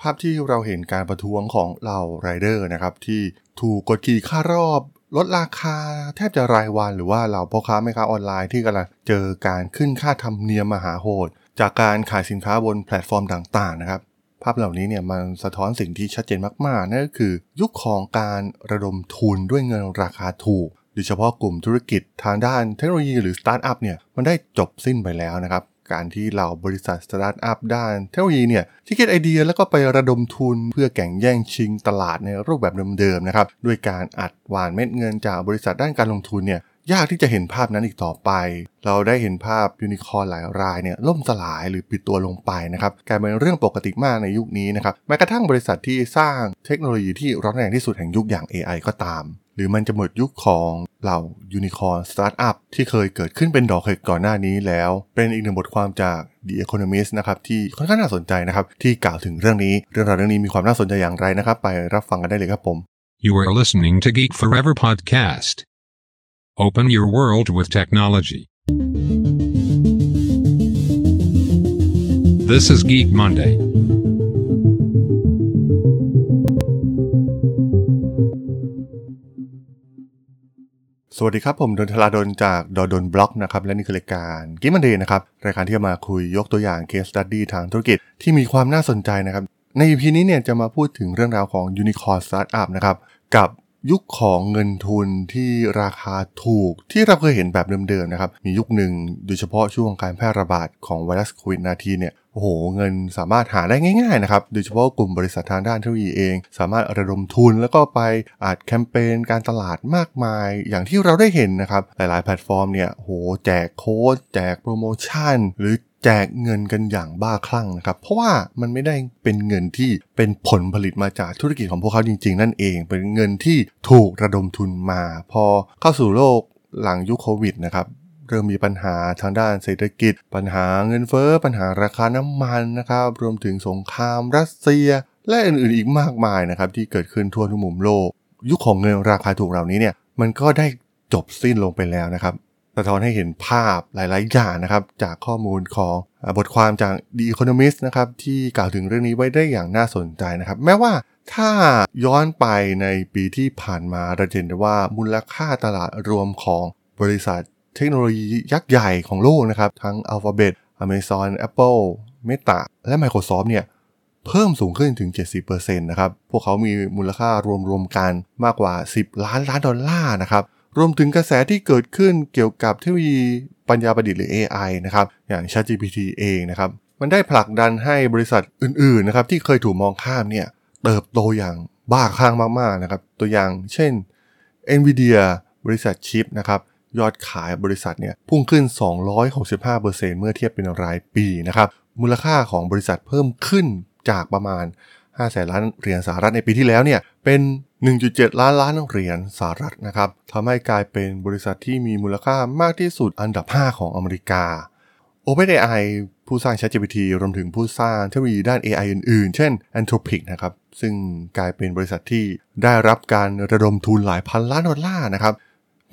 ภาพที่เราเห็นการประท้วงของเหล่าไรเดอร์นะครับ ที่ถูกกดขี่ค่ารอบ ลดราคาแทบจะรายวัน หรือว่าเหล่าพ่อค้าแม่ค้าออนไลน์ที่กำลังเจอการขึ้นค่าธรรมเนียมมหาโหด จากการขายสินค้าบนแพลตฟอร์มต่างๆนะครับ ภาพเหล่านี้เนี่ยมันสะท้อนสิ่งที่ชัดเจนมากๆนั่นก็คือ ยุคของการระดมทุนด้วยเงินราคาถูกโดยเฉพาะกลุ่มธุรกิจทางด้านเทคโนโลยีหรือสตาร์ทอัพเนี่ยมันได้จบสิ้นไปแล้วนะครับ การที่เหล่าบริษัทสตาร์ทอัพด้านเทคโนโลยีเนี่ยที่คิดไอเดียแล้วก็ไประดมทุนเพื่อแข่งแย่งชิงตลาดในรูปแบบเดิมๆนะครับด้วยการอัดหว่านเม็ดเงินจากบริษัทด้านการลงทุนเนี่ยยากที่จะเห็นภาพนั้นอีกต่อไป เราได้เห็นภาพยูนิคอร์นหลายรายเนี่ยล่มสลายหรือปิดตัวลงไปนะครับกลายเป็นเรื่องปกติมากในยุคนี้นะครับแม้กระทั่งบริษัทที่สร้างเทคโนโลยีที่ร้อนแรงที่สุดแห่งยุคอย่าง AI ก็ตาม หรือมันจะหมดยุคของเหล่ายูนิคอร์นสตาร์ทอัพที่เคยเกิดขึ้นเป็นดอกเห็ดก่อนหน้านี้แล้ว เป็นอีกหนึ่งบทความจาก The Economist นะครับที่ค่อนข้างน่าสนใจนะครับที่กล่าวถึงเรื่องนี้เรื่องราวเรื่องนี้มีความน่าสนใจอย่างไรนะครับ ไปรับฟังกันได้เลยครับผม You are listening to Geek Forever podcast. Open your world with technology. This is Geek Monday. สวัสดีครับ ผมดลธรดลจาก ด.ดล็อกนะครับและนี่คือรายการ Geek Monday นะครับ รายการที่จะมาคุยยกตัวอย่าง case study ทางธุรกิจที่มีความน่าสนใจนะครับ ใน EP นี้เนี่ยจะมาพูดถึงเรื่องราวของยูนิคอร์นสตาร์ทอัพนะครับ กับยุคของเงินทุนที่ราคาถูกที่เราเคยเห็นแบบเดิมๆนะครับ มียุคหนึ่งโดยเฉพาะช่วงการแพร่ระบาดของไวรัสโควิด -19 เนี่ย โอ้โหเงินสามารถหาได้ง่ายๆนะครับโดยเฉพาะกลุ่มบริษัททางด้านเทคโนโลยีเอง สามารถระดมทุนแล้วก็ไปอัดแคมเปญการตลาดมากมาย อย่างที่เราได้เห็นนะครับหลายๆแพลตฟอร์มเนี่ยโหแจกโค้ดแจกโปรโมชั่น หรือแจกเงินกันอย่างบ้าคลั่งนะครับ เพราะว่ามันไม่ได้เป็นเงินที่เป็นผลผลิตมาจากธุรกิจของพวกเขาจริง ๆ นั่นเอง เป็นเงินที่ถูกระดมทุนมา พอเข้าสู่โลกหลังยุคโควิดนะครับ เริ่มมีปัญหาทางด้านเศรษฐกิจ ปัญหาเงินเฟ้อ ปัญหาราคาน้ำมันนะครับ รวมถึงสงครามรัสเซีย และอื่นๆอีกมากมายนะครับที่เกิดขึ้นทั่วทุกมุมโลก ยุคของเงินราคาถูกเหล่านี้เนี่ยมันก็ได้จบสิ้นลงไปแล้วนะครับสะท้อนให้เห็นภาพหลาย ๆ อย่างนะครับ จากข้อมูลของบทความจาก The Economist นะครับที่กล่าวถึงเรื่องนี้ไว้ได้อย่างน่าสนใจนะครับ แม้ว่าถ้าย้อนไปในปีที่ผ่านมาเราเห็นได้ว่ามูลค่าตลาดรวมของบริษัท เทคโนโลยียักษ์ใหญ่ของโลกนะครับ ทั้ง Alphabet Amazon Apple Meta และ Microsoft เนี่ยเพิ่มสูงขึ้นถึง 70%นะครับ พวกเขามีมูลค่ารวมๆกันมากกว่า 10 ล้านล้านดอลลาร์นะครับ รวมถึงกระแสที่เกิดขึ้นเกี่ยวกับเทคโนโลยีปัญญาประดิษฐ์หรือ AI นะครับ อย่าง ChatGPT เองนะครับ มันได้ผลักดันให้บริษัทอื่นๆนะครับที่เคยถูกมองข้ามเนี่ยเติบโตอย่างบ้าคลั่งมากๆนะครับ ตัวอย่างเช่น NVIDIA บริษัทชิปนะครับ ยอดขายบริษัทเนี่ยพุ่งขึ้น 265%เมื่อเทียบเป็นรายปีนะครับ มูลค่าของบริษัทเพิ่มขึ้นจากประมาณ 5 แสนล้านเหรียญสหรัฐในปีที่แล้วเนี่ยเป็น 1.7 ล้านล้านเหรียญสหรัฐนะครับทำให้กลายเป็นบริษัทที่มีมูลค่ามากที่สุดอันดับ 5 ของอเมริกา OpenAI ผู้สร้าง ChatGPT รวมถึงผู้สร้างเทคโนโลยีด้าน AI อื่นๆ เช่น Anthropic นะครับ ซึ่งกลายเป็นบริษัทที่ได้รับการระดมทุนหลายพันล้านดอลลาร์นะครับ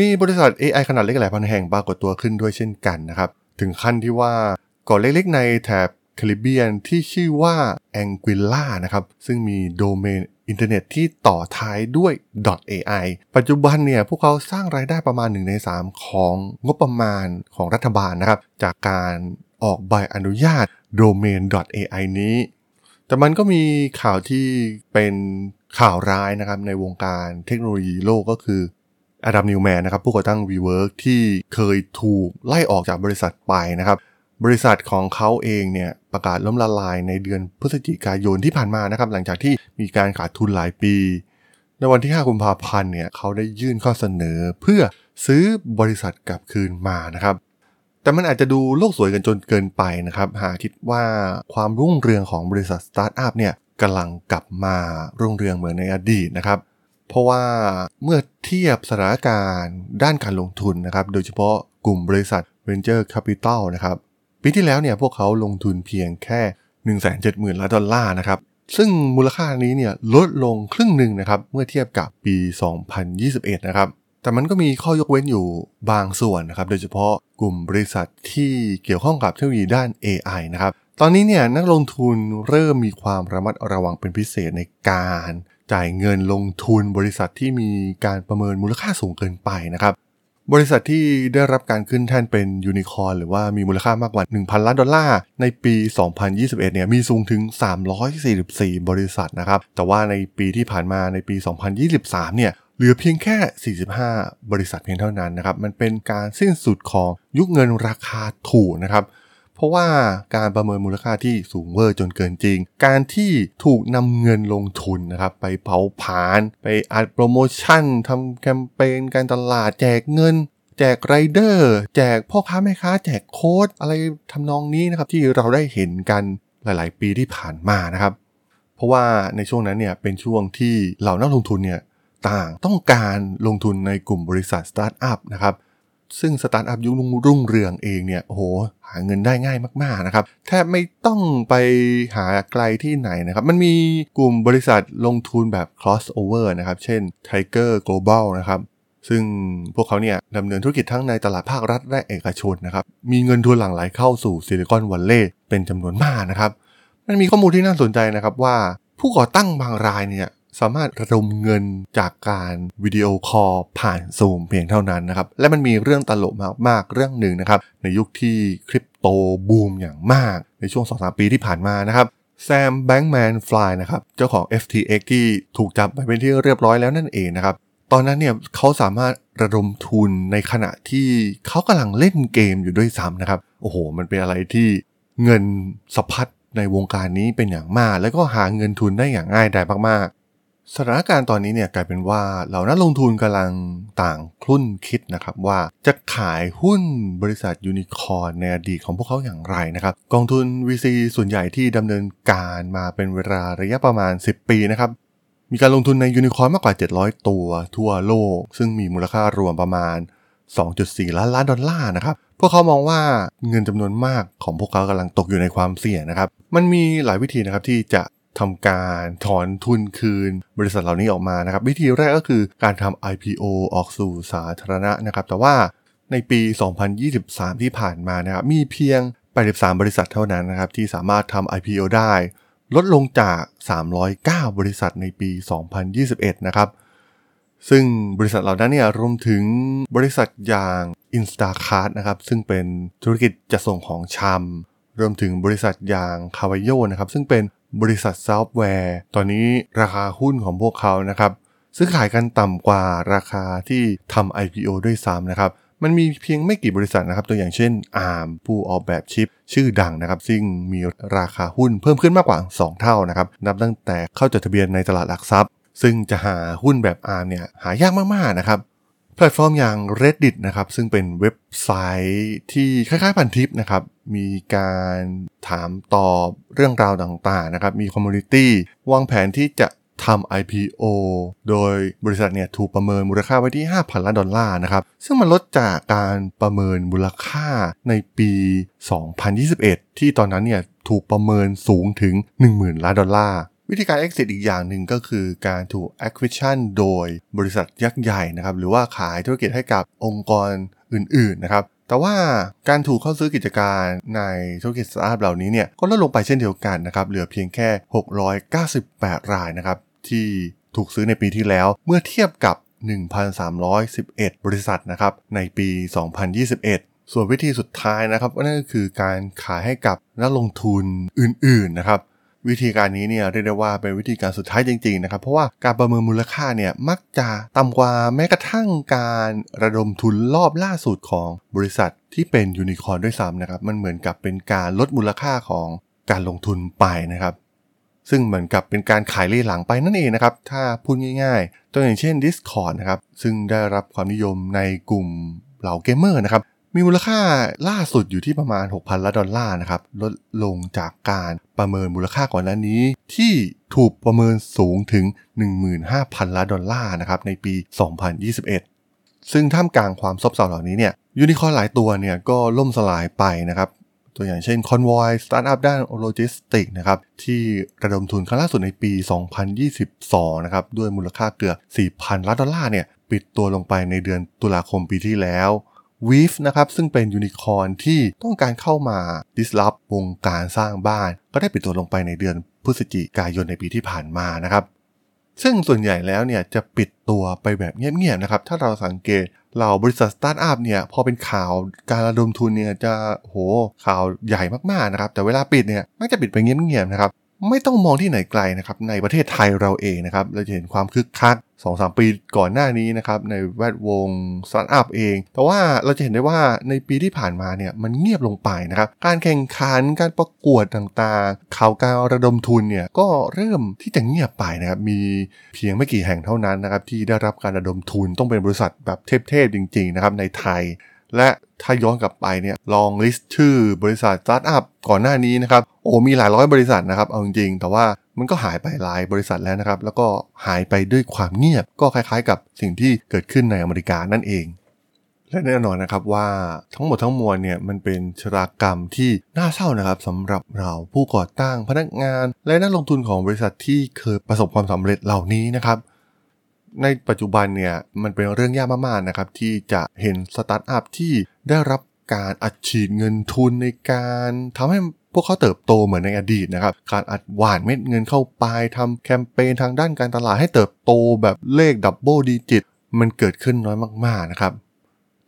มีบริษัท AI ขนาดเล็กหลายพันแห่งปรากฏตัวขึ้นด้วยเช่นกันนะครับ ถึงขั้นที่ว่าเกาะเล็กๆ ในแถบแคริบเบียนที่ชื่อว่า Anguilla นะครับ ซึ่งมีโดเมนอินเทอร์เน็ตที่ต่อท้ายด้วย .ai ปัจจุบันเนี่ยพวกเขาสร้างรายได้ประมาณ 1 ใน 3 ของงบประมาณของรัฐบาลนะครับ จากการออกใบอนุญาตโดเมน .ai นี้ แต่มันก็มีข่าวที่เป็นข่าวร้ายนะครับในวงการเทคโนโลยีโลกก็คือ อดัมนิวแมนนะครับผู้ก่อตั้ง WeWork ที่เคยถูกไล่ออกจากบริษัทไปนะครับบริษัทของเขาเองเนี่ยประกาศล้มละลายในเดือนพฤศจิกายนที่ผ่านมานะครับหลังจากที่มีการขาดทุนหลายปี ในวันที่ 5 กุมภาพันธ์เนี่ยเขาได้ยื่นข้อเสนอเพื่อซื้อบริษัทกลับคืนมานะครับ แต่มันอาจจะดูโลกสวยกันจนเกินไปนะครับ หากคิดว่าความรุ่งเรืองของบริษัทสตาร์ทอัพเนี่ยกำลังกลับมารุ่งเรืองเหมือนในอดีตนะครับ เพราะว่าเมื่อเทียบสถานการณ์ด้านการลงทุนนะครับ โดยเฉพาะกลุ่มบริษัท Venture Capital นะครับ ปีที่แล้วเนี่ยพวกเขาลงทุนเพียงแค่ 170,000ล้านดอลลาร์นะครับ ซึ่งมูลค่านี้เนี่ยลดลงครึ่งหนึ่งนะครับ เมื่อเทียบกับปี 2021 นะครับ แต่มันก็มีข้อยกเว้นอยู่บางส่วนนะครับ โดยเฉพาะกลุ่มบริษัทที่เกี่ยวข้องกับเทคโนโลยีด้าน AI นะครับ ตอนนี้เนี่ยนักลงทุนเริ่มมีความระมัดระวังเป็นพิเศษในการ จ่ายเงินลงทุนบริษัทที่มีการประเมินมูลค่าสูงเกินไปนะครับ บริษัทที่ได้รับการขึ้นแท่นเป็นยูนิคอร์หรือว่ามีมูลค่ามากกว่า 1,000 ล้านดอลลาร์ในปี 2021 เนี่ยมีสูงถึง 344 บริษัทนะครับ แต่ว่าในปีที่ผ่านมาในปี 2023 เนี่ยเหลือเพียงแค่ 45 บริษัทเพียงเท่านั้นนะครับ มันเป็นการสิ้นสุดของยุคเงินราคาถูกนะครับ เพราะว่าการประเมินมูลค่าที่สูงเวอร์จนเกินจริง การที่ถูกนำเงินลงทุนนะครับไปเผาผลาญไปอัดโปรโมชั่นทำแคมเปญการตลาดแจกเงินแจกไรเดอร์ แจกพ่อค้าแม่ค้า แจกโค้ดอะไรทำนองนี้นะครับที่เราได้เห็นกันหลาย ๆ ปีที่ผ่านมานะครับ เพราะว่าในช่วงนั้นเนี่ยเป็นช่วงที่เหล่านักลงทุนเนี่ยต่างต้องการลงทุนในกลุ่มบริษัทสตาร์ทอัพนะครับ ซึ่งสตาร์ทอัพยุครุ่งเรืองเองเนี่ยโอ้โหหาเงินได้ง่ายมากๆนะครับแทบไม่ต้องไปหาไกลที่ไหนนะครับ มันมีกลุ่มบริษัทลงทุนแบบ crossover นะครับ เช่น Tiger Global นะครับ ซึ่งพวกเขาเนี่ยดำเนินธุรกิจทั้งในตลาดภาครัฐและเอกชนนะครับ มีเงินทุนหลั่งไหลเข้าสู่ซิลิคอนวัลเลย์เป็นจำนวนมากนะครับ มันมีข้อมูลที่น่าสนใจนะครับว่าผู้ก่อตั้งบางรายเนี่ย สามารถระดมเงินจากการวิดีโอคอลผ่านซูมเพียงเท่านั้นนะครับ และมันมีเรื่องตลกมากๆเรื่องหนึ่งนะครับ ในยุคที่คริปโตบูมอย่างมากในช่วง 2-3 ปีที่ผ่านมานะครับ Sam Bankman-Fried นะครับ เจ้าของ FTX ที่ถูกจับไปเป็นที่เรียบร้อยแล้วนั่นเองนะครับ ตอนนั้นเนี่ยเขาสามารถระดมทุนในขณะที่เขากำลังเล่นเกมอยู่ด้วยซ้ำนะครับ โอ้โห มันเป็นอะไรที่เงินสะพัดในวงการนี้เป็นอย่างมาก แล้วก็หาเงินทุนได้อย่างง่ายดายมาก สถานการณ์ตอนนี้เนี่ยกลายเป็นว่าเหล่านักลงทุนกำลังต่างคลุ่นคิดนะครับว่าจะขายหุ้นบริษัทยูนิคอร์ในอดีตของพวกเขาอย่างไรนะครับกองทุน VC ส่วนใหญ่ที่ดำเนินการมาเป็นเวลาระยะประมาณ 10 ปีนะครับมีการลงทุนในยูนิคอร์มากกว่า 700 ตัวทั่วโลก ซึ่งมีมูลค่ารวมประมาณ 2.4 ล้านล้านดอลลาร์นะครับพวกเขามองว่าเงินจำนวนมากของพวกเขากำลังตกอยู่ในความเสี่ยงนะครับ มันมีหลายวิธีนะครับที่จะ ทำการถอนทุนคืน บริษัทเหล่านี้ออกมานะครับ วิธีแรกก็คือการทำ IPO ออกสู่สาธารณะนะครับ แต่ว่าในปี 2023 ที่ผ่านมานะครับมีเพียง 83 บริษัทเท่านั้นนะครับที่สามารถทำ IPO ได้ ลดลงจาก 309 บริษัทในปี 2021 นะครับ ซึ่งบริษัทเหล่านั้นเนี่ยรวมถึงบริษัทอย่าง Instacart นะครับซึ่งเป็นธุรกิจจะส่งของชำรวมถึงบริษัทอย่าง c a v a y o นะครับซึ่งเป็น บริษัทซอฟต์แวร์ ตอนนี้ราคาหุ้นของพวกเขานะครับ ซื้อขายกันต่ำกว่าราคาที่ทำ IPO ด้วยซ้ำนะครับมันมีเพียงไม่กี่บริษัทนะครับ ตัวอย่างเช่น ARM ผู้ออกแบบชิป ชื่อดังนะครับ ซึ่งมีราคาหุ้นเพิ่มขึ้นมากกว่า 2 เท่านะครับ นับตั้งแต่เข้าจดทะเบียนในตลาดหลักทรัพย์ ซึ่งจะหาหุ้นแบบ ARM เนี่ยหายากมากๆนะครับ แพลตฟอร์มอย่าง Reddit นะครับ ซึ่งเป็นเว็บไซต์ที่คล้ายๆพันทิปนะครับ มีการถามตอบเรื่องราวต่างๆนะครับ มีคอมมูนิตี้วางแผนที่จะทำ IPO โดยบริษัทเนี่ยถูกประเมินมูลค่าไว้ที่ 5,000 ล้านดอลลาร์นะครับ ซึ่งมันลดจากการประเมินมูลค่าในปี 2021 ที่ตอนนั้นเนี่ยถูกประเมินสูงถึง 10,000 ล้านดอลลาร์ วิธีการ exit อีกอย่างหนึ่งก็คือการถูก acquisition โดยบริษัทยักษ์ใหญ่นะครับหรือว่าขายธุรกิจให้กับองค์กรอื่นๆนะครับแต่ว่าการถูกเข้าซื้อกิจการในธุรกิจสตาร์ทอัพเหล่านี้เนี่ยก็ลดลงไปเช่นเดียวกันนะครับเหลือเพียงแค่ 698 รายนะครับที่ถูกซื้อในปีที่แล้วเมื่อเทียบกับ 1,311 บริษัทนะครับในปี 2021ส่วนวิธีสุดท้ายนะครับก็นั่นก็คือการขายให้กับนักลงทุนอื่นๆนะครับ วิธีการนี้เนี่ยเรียกได้ว่าเป็นวิธีการสุดท้ายจริงๆนะครับเพราะว่าการประเมินมูลค่าเนี่ยมักจะต่ำกว่าแม้กระทั่งการระดมทุนรอบล่าสุดของบริษัทที่เป็นยูนิคอร์นด้วยซ้ำนะครับมันเหมือนกับเป็นการลดมูลค่าของการลงทุนไปนะครับซึ่งเหมือนกับเป็นการขายเลหลังไปนั่นเองนะครับ ถ้าพูดง่ายๆ ตัวอย่างเช่น Discord นะครับ ซึ่งได้รับความนิยมในกลุ่มเหล่าเกมเมอร์นะครับ มีมูลค่าล่าสุดอยู่ที่ประมาณ 6,000ล้านดอลลาร์นะครับ ลดลงจากการประเมินมูลค่าก่อนหน้านี้ ที่ถูกประเมินสูงถึง 15,000ล้านดอลลาร์นะครับในปี 2021 ซึ่งท่ามกลางความซบเซาเหล่านี้เนี่ยยูนิคอร์นหลายตัวเนี่ยก็ล่มสลายไปนะครับตัวอย่างเช่น Convoy สตาร์ทอัพด้านโลจิสติกนะครับที่ระดมทุนครั้งล่าสุดในปี 2022 นะครับด้วยมูลค่าเกือบ 4,000 ล้านดอลลาร์เนี่ยปิดตัวลงไปในเดือนตุลาคมปีที่แล้ว Veev นะครับซึ่งเป็นยูนิคอร์นที่ต้องการเข้ามา disrupt วงการสร้างบ้าน ก็ได้ปิดตัวลงไปในเดือนพฤศจิกายนในปีที่ผ่านมานะครับ ซึ่งส่วนใหญ่แล้วเนี่ยจะปิดตัวไปแบบเงียบๆนะครับ ถ้าเราสังเกตเหล่าบริษัทสตาร์ทอัพเนี่ยพอเป็นข่าวการระดมทุนเนี่ยจะโหข่าวใหญ่มากๆนะครับ แต่เวลาปิดเนี่ยมักจะปิดไปเงียบๆนะครับ ไม่ต้องมองที่ไหนไกลนะครับในประเทศไทยเราเองนะครับเราจะเห็นความคึกคัก2อสปีก่อนหน้านี้นะครับในแวดวงสตาร์ทอัพเอง แต่ว่าเราจะเห็นได้ว่าในปีที่ผ่านมาเนี่ยมันเงียบลงไปนะครับการแข่งขันการประกวดต่างๆ ข่าวการระดมทุนเนี่ยก็เริ่มที่จะเงียบไปนะครับมีเพียงไม่กี่แห่งเท่านั้นนะครับที่ได้รับการระดมทุนต้องเป็นบริษัทแบบเทพๆจริงๆนะครับในไทยและ ถ้าย้อนกลับไปเนี่ยลองลิสต์ชื่อบริษัทสตาร์ทอัพก่อนหน้านี้นะครับโอ้มีหลายร้อยบริษัทนะครับเอาจริงๆแต่ว่ามันก็หายไปหลายบริษัทแล้วนะครับ แล้วก็หายไปด้วยความเงียบ ก็คล้ายๆ กับสิ่งที่เกิดขึ้นในอเมริกานั่นเอง และแน่นอนนะครับว่าทั้งหมดทั้งมวลเนี่ยมันเป็นชะตากรรมที่น่าเศร้านะครับสำหรับเหล่าผู้ก่อตั้งพนักงาน และนักลงทุนของบริษัทที่เคยประสบความสำเร็จเหล่านี้นะครับในปัจจุบันเนี่ยมันเป็นเรื่องยากมากๆนะครับที่จะเห็นสตาร์ทอัพที่ ได้รับการอัดฉีดเงินทุนในการทำให้พวกเขาเติบโตเหมือนในอดีตนะครับ การอัดหว่านเม็ดเงินเข้าไปทำแคมเปญทางด้านการตลาดให้เติบโตแบบเลข double digitมันเกิดขึ้นน้อยมากๆนะครับ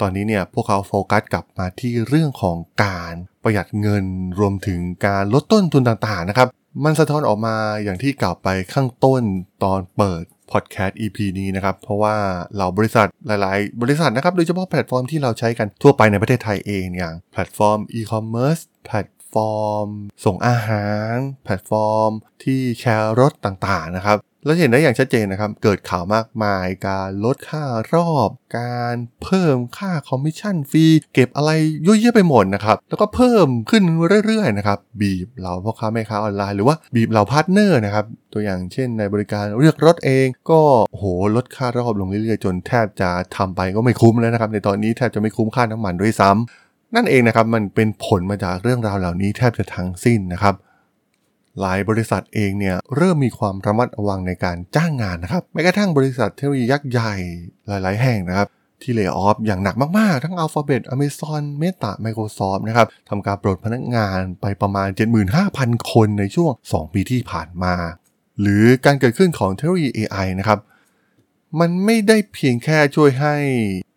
ตอนนี้เนี่ยพวกเขาโฟกัสกลับมาที่เรื่องของการประหยัดเงินรวมถึงการลดต้นทุนต่างๆนะครับ มันสะท้อนออกมาอย่างที่กล่าวไปข้างต้นตอนเปิด พอดแคสต์ EP นี้นะครับ เพราะว่าเหล่าบริษัทหลาย ๆ บริษัทนะครับ โดยเฉพาะแพลตฟอร์มที่เราใช้กันทั่วไปในประเทศไทยเองอย่างแพลตฟอร์มอีคอมเมิร์ซแพลตฟอร์ม ส่งอาหาร แพลตฟอร์ม ที่แชร์รถต่าง ๆ นะครับ เราเห็นได้อย่างชัดเจนนะครับ เกิดข่าวมากมาย การลดค่ารอบ การเพิ่มค่า commission fee เก็บอะไรเยอะแยะไปหมดนะครับ แล้วก็เพิ่มขึ้นเรื่อยๆนะครับ บีบเหล่าพ่อค้าแม่ค้าออนไลน์หรือว่าบีบเหล่าพาร์ทเนอร์นะครับ ตัวอย่างเช่นในบริการเรียกรถเอง ก็โหลดค่ารอบลงเรื่อยๆ จนแทบจะทำไปก็ไม่คุ้มแล้วนะครับ ในตอนนี้แทบจะไม่คุ้มค่าน้ำมันด้วยซ้ำนั่นเองนะครับมันเป็นผลมาจากเรื่องราวเหล่านี้แทบจะทั้งสิ้นนะครับ หลายบริษัทเองเนี่ยเริ่มมีความระมัดระวังในการจ้างงานนะครับแม้กระทั่งบริษัทเทคโนโลยียักษ์ใหญ่หลาย ๆ แห่งนะครับที่เล y o ออฟอย่างหนักมาก ๆ ทั้ง Alphabet Amazon Meta Microsoft นะครับทำการปลดพนักงานไปประมาณ 75,000 คนในช่วง 2 ปีที่ผ่านมา หรือการเกิดขึ้นของเทคโนโลยี AI นะครับ มันไม่ได้เพียงแค่ช่วยให้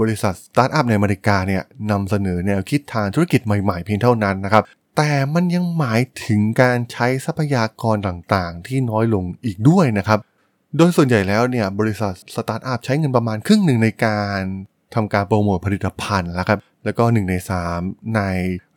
บริษัทสตาร์ทอัพในอเมริกาเนี่ยนำเสนอแนวคิดทางธุรกิจใหม่ ๆ เพียงเท่านั้นนะครับ แต่มันยังหมายถึงการใช้ทรัพยากรต่างๆ ที่น้อยลงอีกด้วยนะครับ โดยส่วนใหญ่แล้วเนี่ยบริษัทสตาร์ทอัพใช้เงินประมาณครึ่งหนึ่งในการทำการโปรโมทผลิตภัณฑ์แล้วครับ แล้วก็ 1 ใน 3 ใน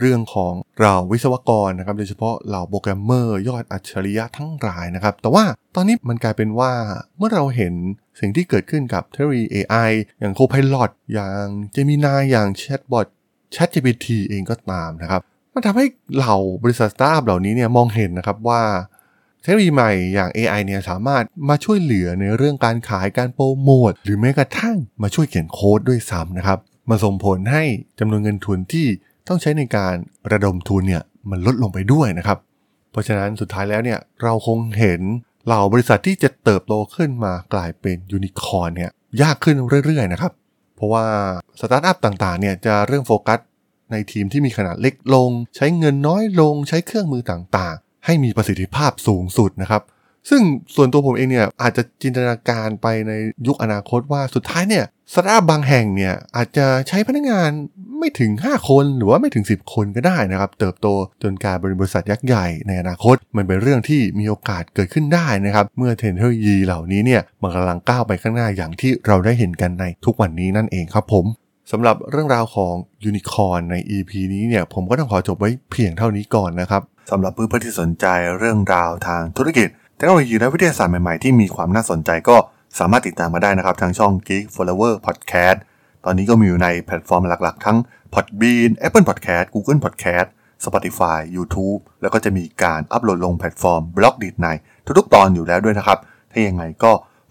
เรื่องของเหล่าวิศวกรนะครับ โดยเฉพาะเหล่าโปรแกรมเมอร์ยอดอัจฉริยะทั้งหลายนะครับ แต่ว่าตอนนี้มันกลายเป็นว่าเมื่อเราเห็นสิ่งที่เกิดขึ้นกับเทคโนโลยี AI อย่าง Copilot อย่าง Gemini อย่าง Chatbot ChatGPT เองก็ตามนะครับ มันทำให้เหล่าบริษัทสตาร์ทอัพเหล่านี้เนี่ยมองเห็นนะครับว่าเทคโนโลยีใหม่อย่าง AI เนี่ยสามารถมาช่วยเหลือในเรื่องการขายการโปรโมทหรือแม้กระทั่งมาช่วยเขียนโค้ดด้วยซ้ำนะครับมาส่งผลให้จำนวนเงินทุนที่ต้องใช้ในการระดมทุนเนี่ยมันลดลงไปด้วยนะครับ เพราะฉะนั้นสุดท้ายแล้วเนี่ยเราคงเห็นเหล่าบริษัทที่จะเติบโตขึ้นมากลายเป็นยูนิคอร์นเนี่ยยากขึ้นเรื่อยๆนะครับ เพราะว่าสตาร์ทอัพต่างๆเนี่ยจะเริ่มโฟกัส ในทีมที่มีขนาดเล็กลง ใช้เงินน้อยลง ใช้เครื่องมือต่างๆ ให้มีประสิทธิภาพสูงสุดนะครับซึ่งส่วนตัวผมเองเนี่ยอาจจะจินตนาการไปในยุคอนาคตว่าสุดท้ายเนี่ยสตาร์ทอัพบางแห่งเนี่ยอาจจะใช้พนักงานไม่ถึง 5 คนหรือว่าไม่ถึง 10 คนก็ได้นะครับ เติบโตจนกลายเป็นบริษัทยักษ์ใหญ่ในอนาคต มันเป็นเรื่องที่มีโอกาสเกิดขึ้นได้นะครับ เมื่อเทคโนโลยีเหล่านี้เนี่ยมันกำลังก้าวไปข้างหน้าอย่างที่เราได้เห็นกันในทุกวันนี้นั่นเองครับผม สำหรับเรื่องราวของยูนิคอร์นใน EP นี้เนี่ยผมก็ต้องขอจบไว้เพียงเท่านี้ก่อนนะครับสำหรับเพื่อนๆที่สนใจเรื่องราวทางธุรกิจเทคโนโลยีและวิทยาศาสตร์ใหม่ๆที่มีความน่าสนใจก็สามารถติดตามมาได้นะครับ ทางช่อง Geek Forever Podcast ตอนนี้ก็มีอยู่ในแพลตฟอร์มหลักๆ ทั้ง Podbean Apple Podcast Google Podcast Spotify YouTube แล้วก็จะมีการอัปโหลดลงแพลตฟอร์ม b l o g d i t ในทุกๆ ตอนอยู่แล้วด้วยนะครับ ถ้ายังไงก็